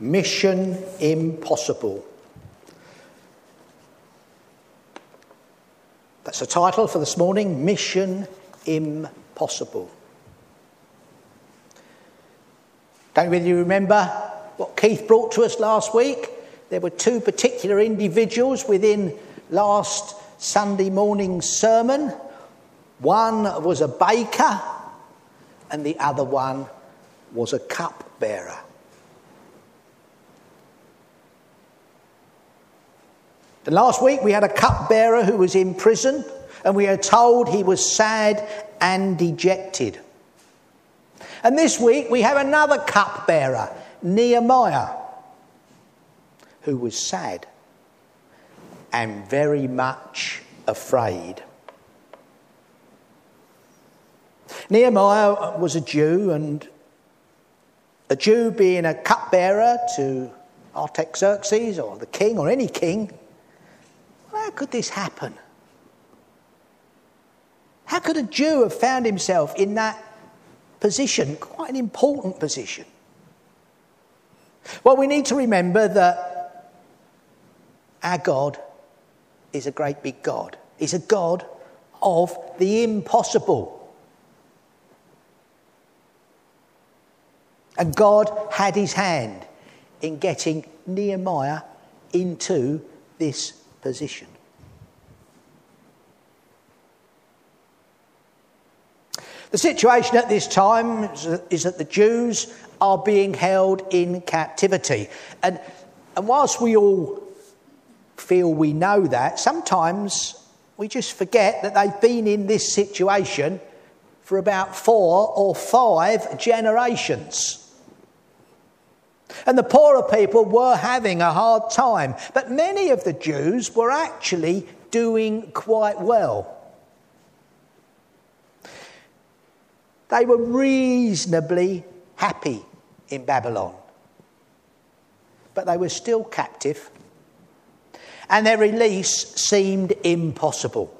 Mission Impossible. That's the title for this morning Mission Impossible. Don't really remember what Keith brought to us last week. There were two particular individuals within last Sunday morning's sermon. One was a baker, and the other one was a cupbearer. Last week we had a cupbearer who was in prison, and we are told he was sad and dejected. And this week we have another cupbearer, Nehemiah, who was sad and very much afraid. Nehemiah was a Jew, and a Jew being a cupbearer to Artaxerxes or the king or any king how could this happen? How could a Jew have found himself in that position, quite an important position? Well, we need to remember that our God is a great big God. He's a God of the impossible. And God had his hand in getting Nehemiah into this position. The situation at this time is that the Jews are being held in captivity. And, and whilst we all feel we know that, sometimes we just forget that they've been in this situation for about four or five generations. And the poorer people were having a hard time, but many of the Jews were actually doing quite well. They were reasonably happy in Babylon, but they were still captive, and their release seemed impossible.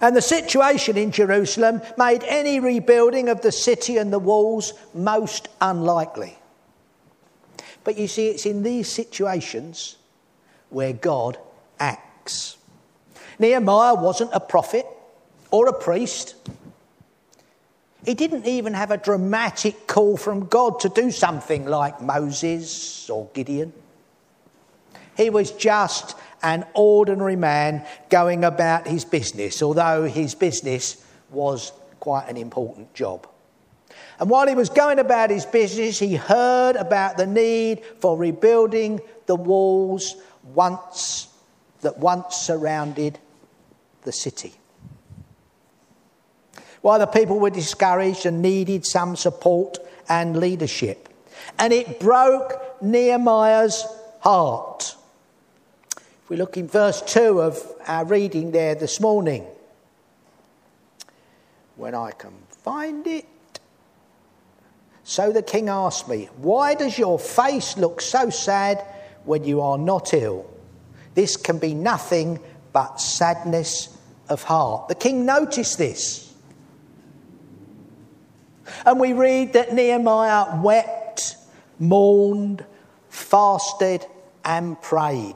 And the situation in Jerusalem made any rebuilding of the city and the walls most unlikely. But you see, it's in these situations where God acts. Nehemiah wasn't a prophet, or a priest. He didn't even have a dramatic call from God to do something like Moses or Gideon. He was just an ordinary man going about his business, although his business was quite an important job. And while he was going about his business, he heard about the need for rebuilding the walls once that once surrounded the city while the people were discouraged and needed some support and leadership. And it broke Nehemiah's heart. If we look in verse 2 of our reading there this morning, when I can find it. So the king asked me, Why does your face look so sad when you are not ill? This can be nothing but sadness of heart. The king noticed this. And we read that Nehemiah wept, mourned, fasted, and prayed.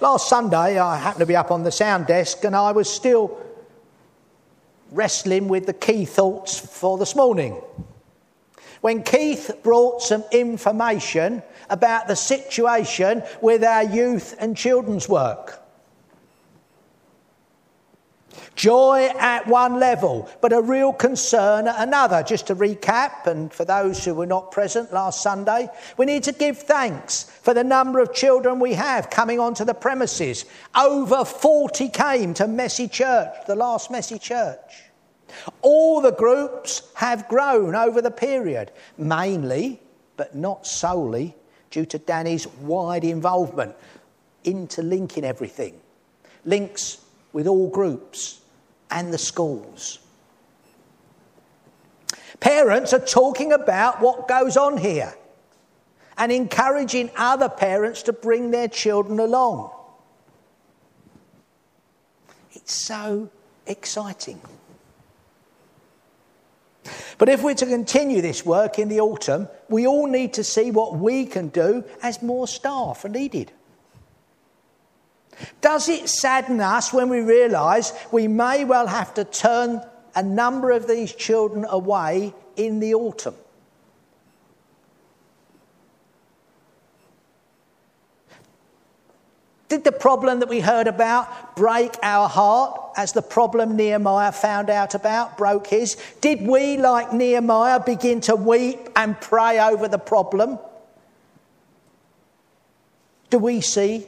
Last Sunday, I happened to be up on the sound desk and I was still wrestling with the key thoughts for this morning. When Keith brought some information about the situation with our youth and children's work. Joy at one level, but a real concern at another. Just to recap, and for those who were not present last Sunday, we need to give thanks for the number of children we have coming onto the premises. Over 40 came to Messy Church, the last Messy Church. All the groups have grown over the period, mainly, but not solely, due to Danny's wide involvement, interlinking everything. Links with all groups and the schools. Parents are talking about what goes on here and encouraging other parents to bring their children along. It's so exciting. But if we're to continue this work in the autumn, we all need to see what we can do as more staff are needed. Does it sadden us when we realise we may well have to turn a number of these children away in the autumn? Did the problem that we heard about break our heart as the problem Nehemiah found out about broke his? Did we, like Nehemiah, begin to weep and pray over the problem? Do we see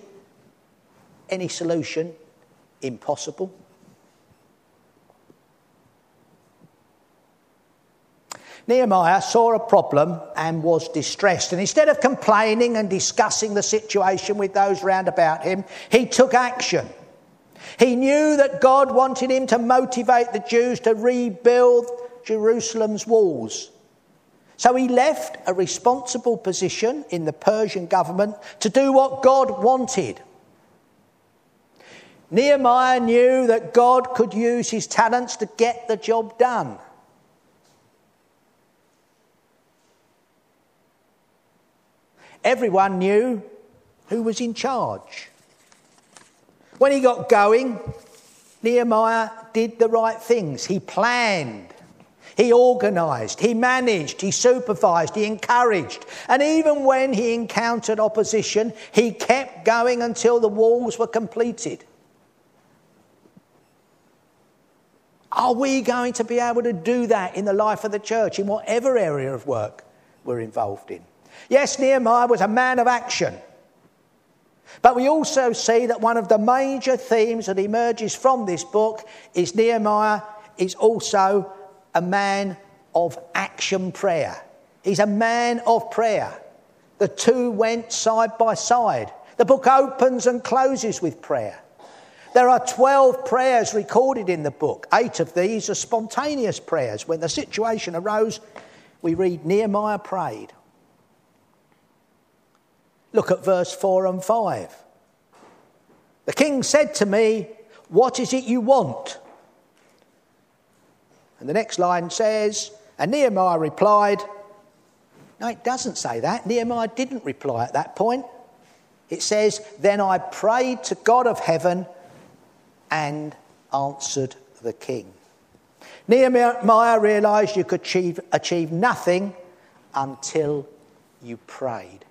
any solution impossible? Nehemiah saw a problem and was distressed. And instead of complaining and discussing the situation with those round about him, he took action. He knew that God wanted him to motivate the Jews to rebuild Jerusalem's walls. So he left a responsible position in the Persian government to do what God wanted. Nehemiah knew that God could use his talents to get the job done. Everyone knew who was in charge. When he got going, Nehemiah did the right things. He planned, he organised, he managed, he supervised, he encouraged. And even when he encountered opposition, he kept going until the walls were completed. Are we going to be able to do that in the life of the church, in whatever area of work we're involved in? Yes, Nehemiah was a man of action. But we also see that one of the major themes that emerges from this book is Nehemiah is also a man of action prayer. He's a man of prayer. The two went side by side. The book opens and closes with prayer. There are 12 prayers recorded in the book. Eight of these are spontaneous prayers. When the situation arose, we read Nehemiah prayed. Look at verse 4 and 5. The king said to me, What is it you want? And the next line says, And Nehemiah replied, No, it doesn't say that. Nehemiah didn't reply at that point. It says, Then I prayed to God of heaven and answered the king. Nehemiah realized you could achieve, achieve nothing until you prayed.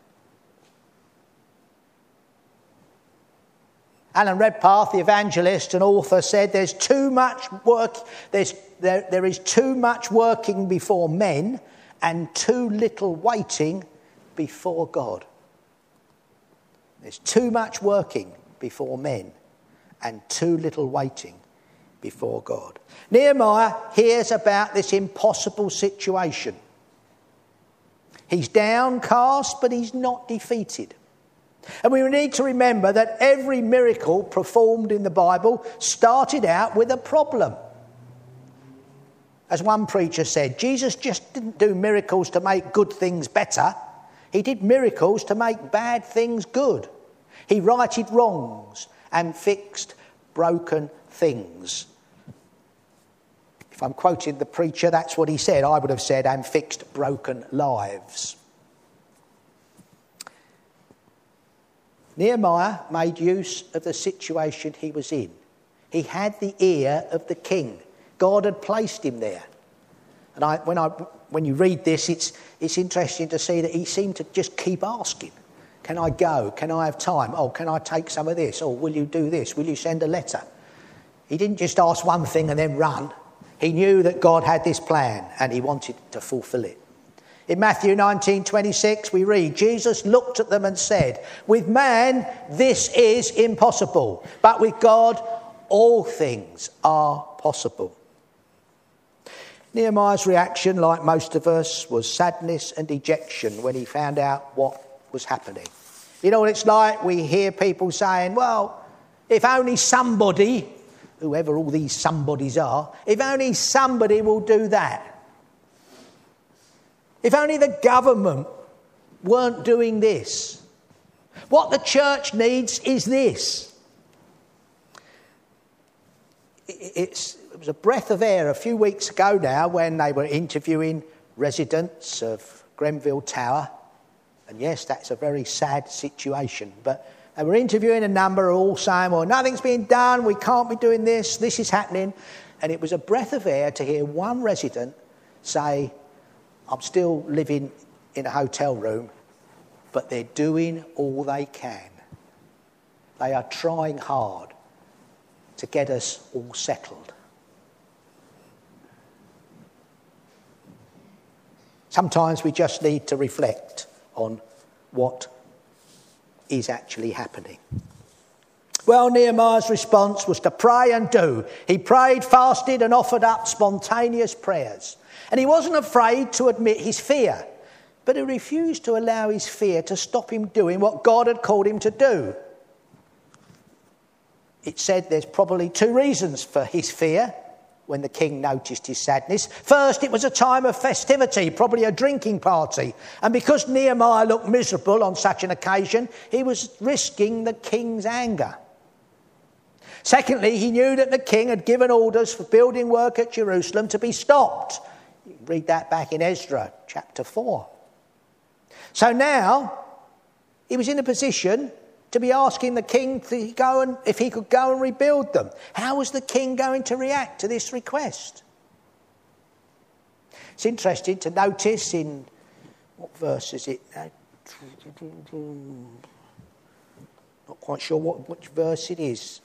Alan Redpath, the evangelist and author, said there's too much work, there's, there, there is too much working before men and too little waiting before God. There's too much working before men and too little waiting before God. Nehemiah hears about this impossible situation. He's downcast, but he's not defeated. And we need to remember that every miracle performed in the Bible started out with a problem. As one preacher said, Jesus just didn't do miracles to make good things better, he did miracles to make bad things good. He righted wrongs and fixed broken things. If I'm quoting the preacher, that's what he said. I would have said, and fixed broken lives. Nehemiah made use of the situation he was in. He had the ear of the king. God had placed him there. And I, when, I, when you read this, it's, it's interesting to see that he seemed to just keep asking Can I go? Can I have time? Oh, can I take some of this? Or will you do this? Will you send a letter? He didn't just ask one thing and then run. He knew that God had this plan and he wanted to fulfill it. In Matthew 19 26, we read, Jesus looked at them and said, With man, this is impossible, but with God, all things are possible. Nehemiah's reaction, like most of us, was sadness and dejection when he found out what was happening. You know what it's like? We hear people saying, Well, if only somebody, whoever all these somebodies are, if only somebody will do that. If only the government weren't doing this. What the church needs is this. it's, it was a breath of air a few weeks ago now when they were interviewing residents of Grenfell Tower. And yes, that's a very sad situation. But they were interviewing a number, all saying, well, nothing's being done, we can't be doing this, this is happening. And it was a breath of air to hear one resident say, I'm still living in a hotel room, but they're doing all they can. They are trying hard to get us all settled. Sometimes we just need to reflect on what is actually happening. Well, Nehemiah's response was to pray and do. He prayed, fasted, and offered up spontaneous prayers. And he wasn't afraid to admit his fear, but he refused to allow his fear to stop him doing what God had called him to do. It said there's probably two reasons for his fear when the king noticed his sadness. First, it was a time of festivity, probably a drinking party. And because Nehemiah looked miserable on such an occasion, he was risking the king's anger. Secondly, he knew that the king had given orders for building work at Jerusalem to be stopped. You read that back in Ezra chapter 4. So now he was in a position to be asking the king to go and, if he could go and rebuild them. How was the king going to react to this request? It's interesting to notice in what verse is it? Not quite sure what, which verse it is.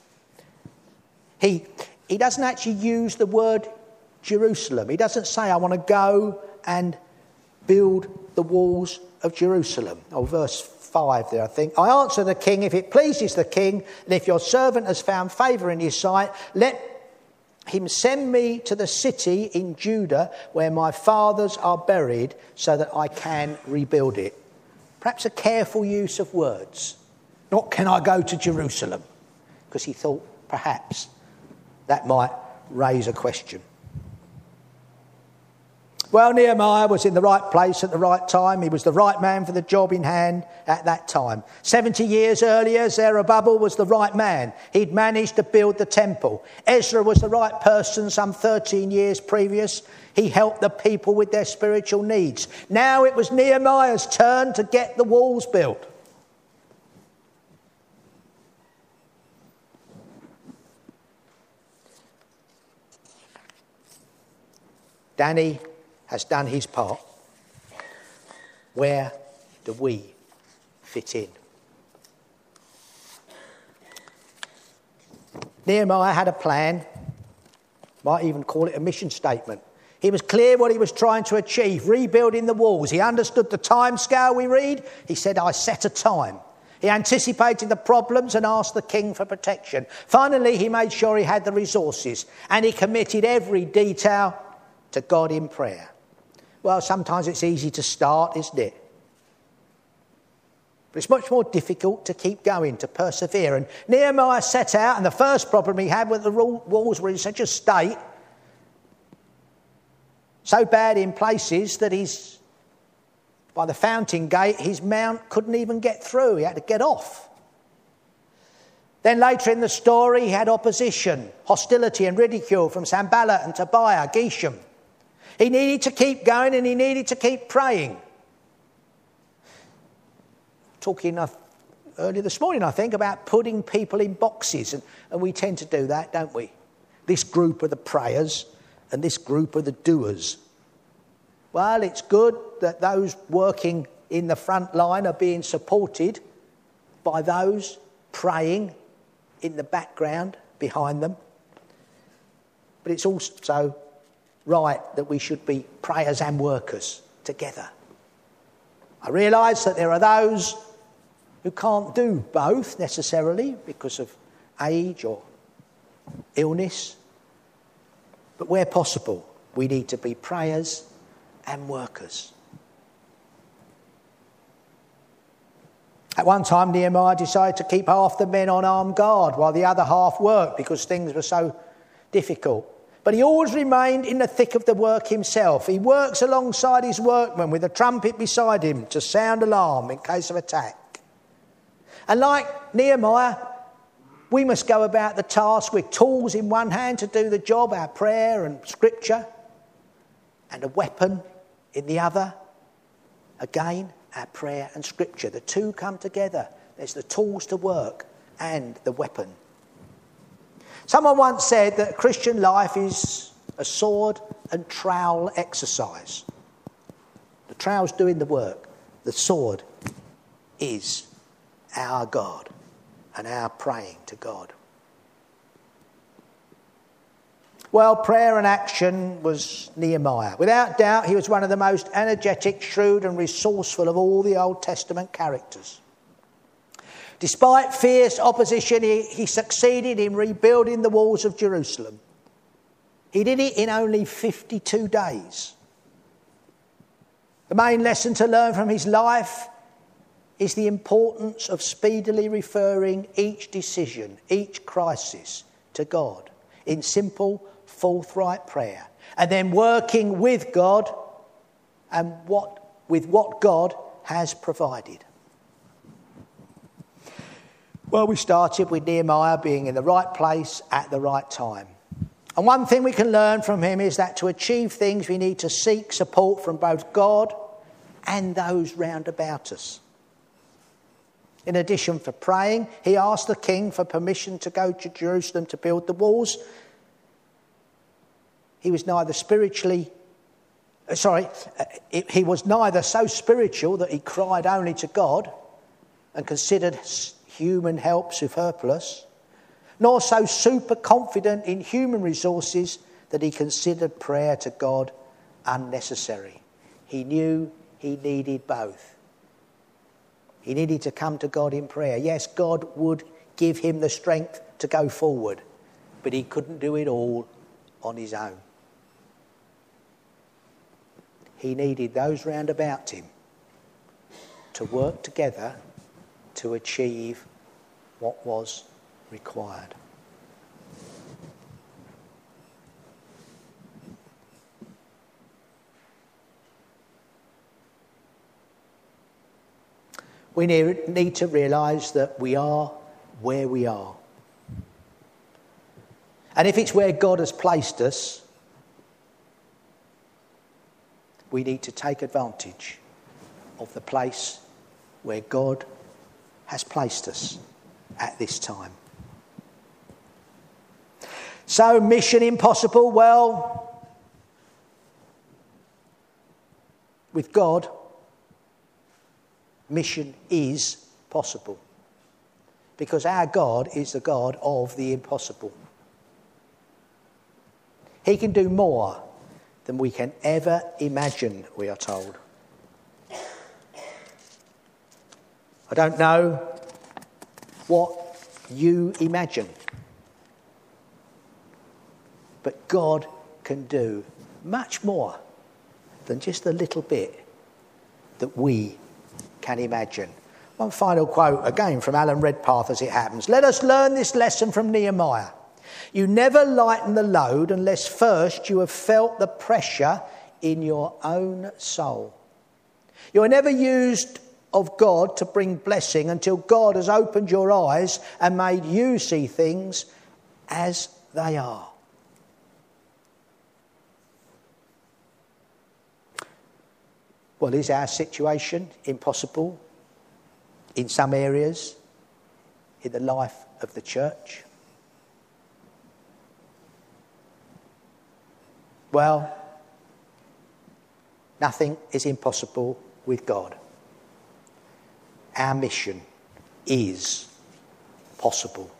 He, he doesn't actually use the word Jerusalem. He doesn't say, I want to go and build the walls of Jerusalem. Or verse 5 there, I think. I answer the king, if it pleases the king, and if your servant has found favour in his sight, let him send me to the city in Judah where my fathers are buried so that I can rebuild it. Perhaps a careful use of words. Not can I go to Jerusalem? Because he thought perhaps that might raise a question. Well, Nehemiah was in the right place at the right time. He was the right man for the job in hand at that time. 70 years earlier, Zerubbabel was the right man. He'd managed to build the temple. Ezra was the right person some 13 years previous. He helped the people with their spiritual needs. Now it was Nehemiah's turn to get the walls built. Danny has done his part, where do we fit in? Nehemiah had a plan, might even call it a mission statement. He was clear what he was trying to achieve, rebuilding the walls. He understood the time scale we read. He said, I set a time. He anticipated the problems and asked the king for protection. Finally, he made sure he had the resources and he committed every detail to God in prayer. Well, sometimes it's easy to start, isn't it? But it's much more difficult to keep going, to persevere. And Nehemiah set out, and the first problem he had was the walls were in such a state, so bad in places that he's, by the fountain gate, his mount couldn't even get through. He had to get off. Then later in the story, he had opposition, hostility, and ridicule from Sanballat and Tobiah, Geshem. He needed to keep going and he needed to keep praying. Talking earlier this morning, I think, about putting people in boxes, and, and we tend to do that, don't we? This group are the prayers and this group are the doers. Well, it's good that those working in the front line are being supported by those praying in the background behind them. But it's also right that we should be prayers and workers together. I realise that there are those who can't do both necessarily because of age or illness, but where possible, we need to be prayers and workers. At one time, Nehemiah decided to keep half the men on armed guard while the other half worked because things were so difficult. But he always remained in the thick of the work himself. He works alongside his workmen with a trumpet beside him to sound alarm in case of attack. And like Nehemiah, We must go about the task with tools in one hand to do the job, our prayer and scripture, and a weapon in the other. Again, our prayer and scripture. The two come together. There's the tools to work and the weapon. Someone once said that Christian life is a sword and trowel exercise. The trowel's doing the work, the sword is our God and our praying to God. Well, prayer and action was Nehemiah. Without doubt, he was one of the most energetic, shrewd, and resourceful of all the Old Testament characters. Despite fierce opposition, he, he succeeded in rebuilding the walls of Jerusalem. He did it in only 52 days. The main lesson to learn from his life is the importance of speedily referring each decision, each crisis to God in simple, forthright prayer, and then working with God and what, with what God has provided. Well, we started with Nehemiah being in the right place at the right time. And one thing we can learn from him is that to achieve things, we need to seek support from both God and those round about us. In addition for praying, he asked the king for permission to go to Jerusalem to build the walls. He was neither spiritually, uh, sorry, uh, he was neither so spiritual that he cried only to God and considered human help superfluous, nor so super confident in human resources that he considered prayer to God unnecessary. He knew he needed both. He needed to come to God in prayer. Yes, God would give him the strength to go forward, but he couldn't do it all on his own. He needed those round about him to work together to achieve what was required. We need to realise that we are where we are. And if it's where God has placed us, we need to take advantage of the place where God has placed us at this time. So, mission impossible? Well, with God, mission is possible. Because our God is the God of the impossible. He can do more than we can ever imagine, we are told. I don't know what you imagine. But God can do much more than just a little bit that we can imagine. One final quote again from Alan Redpath as it happens. Let us learn this lesson from Nehemiah. You never lighten the load unless first you have felt the pressure in your own soul. You are never used of God to bring blessing until God has opened your eyes and made you see things as they are. Well, is our situation impossible in some areas in the life of the church? Well, nothing is impossible with God our mission is possible.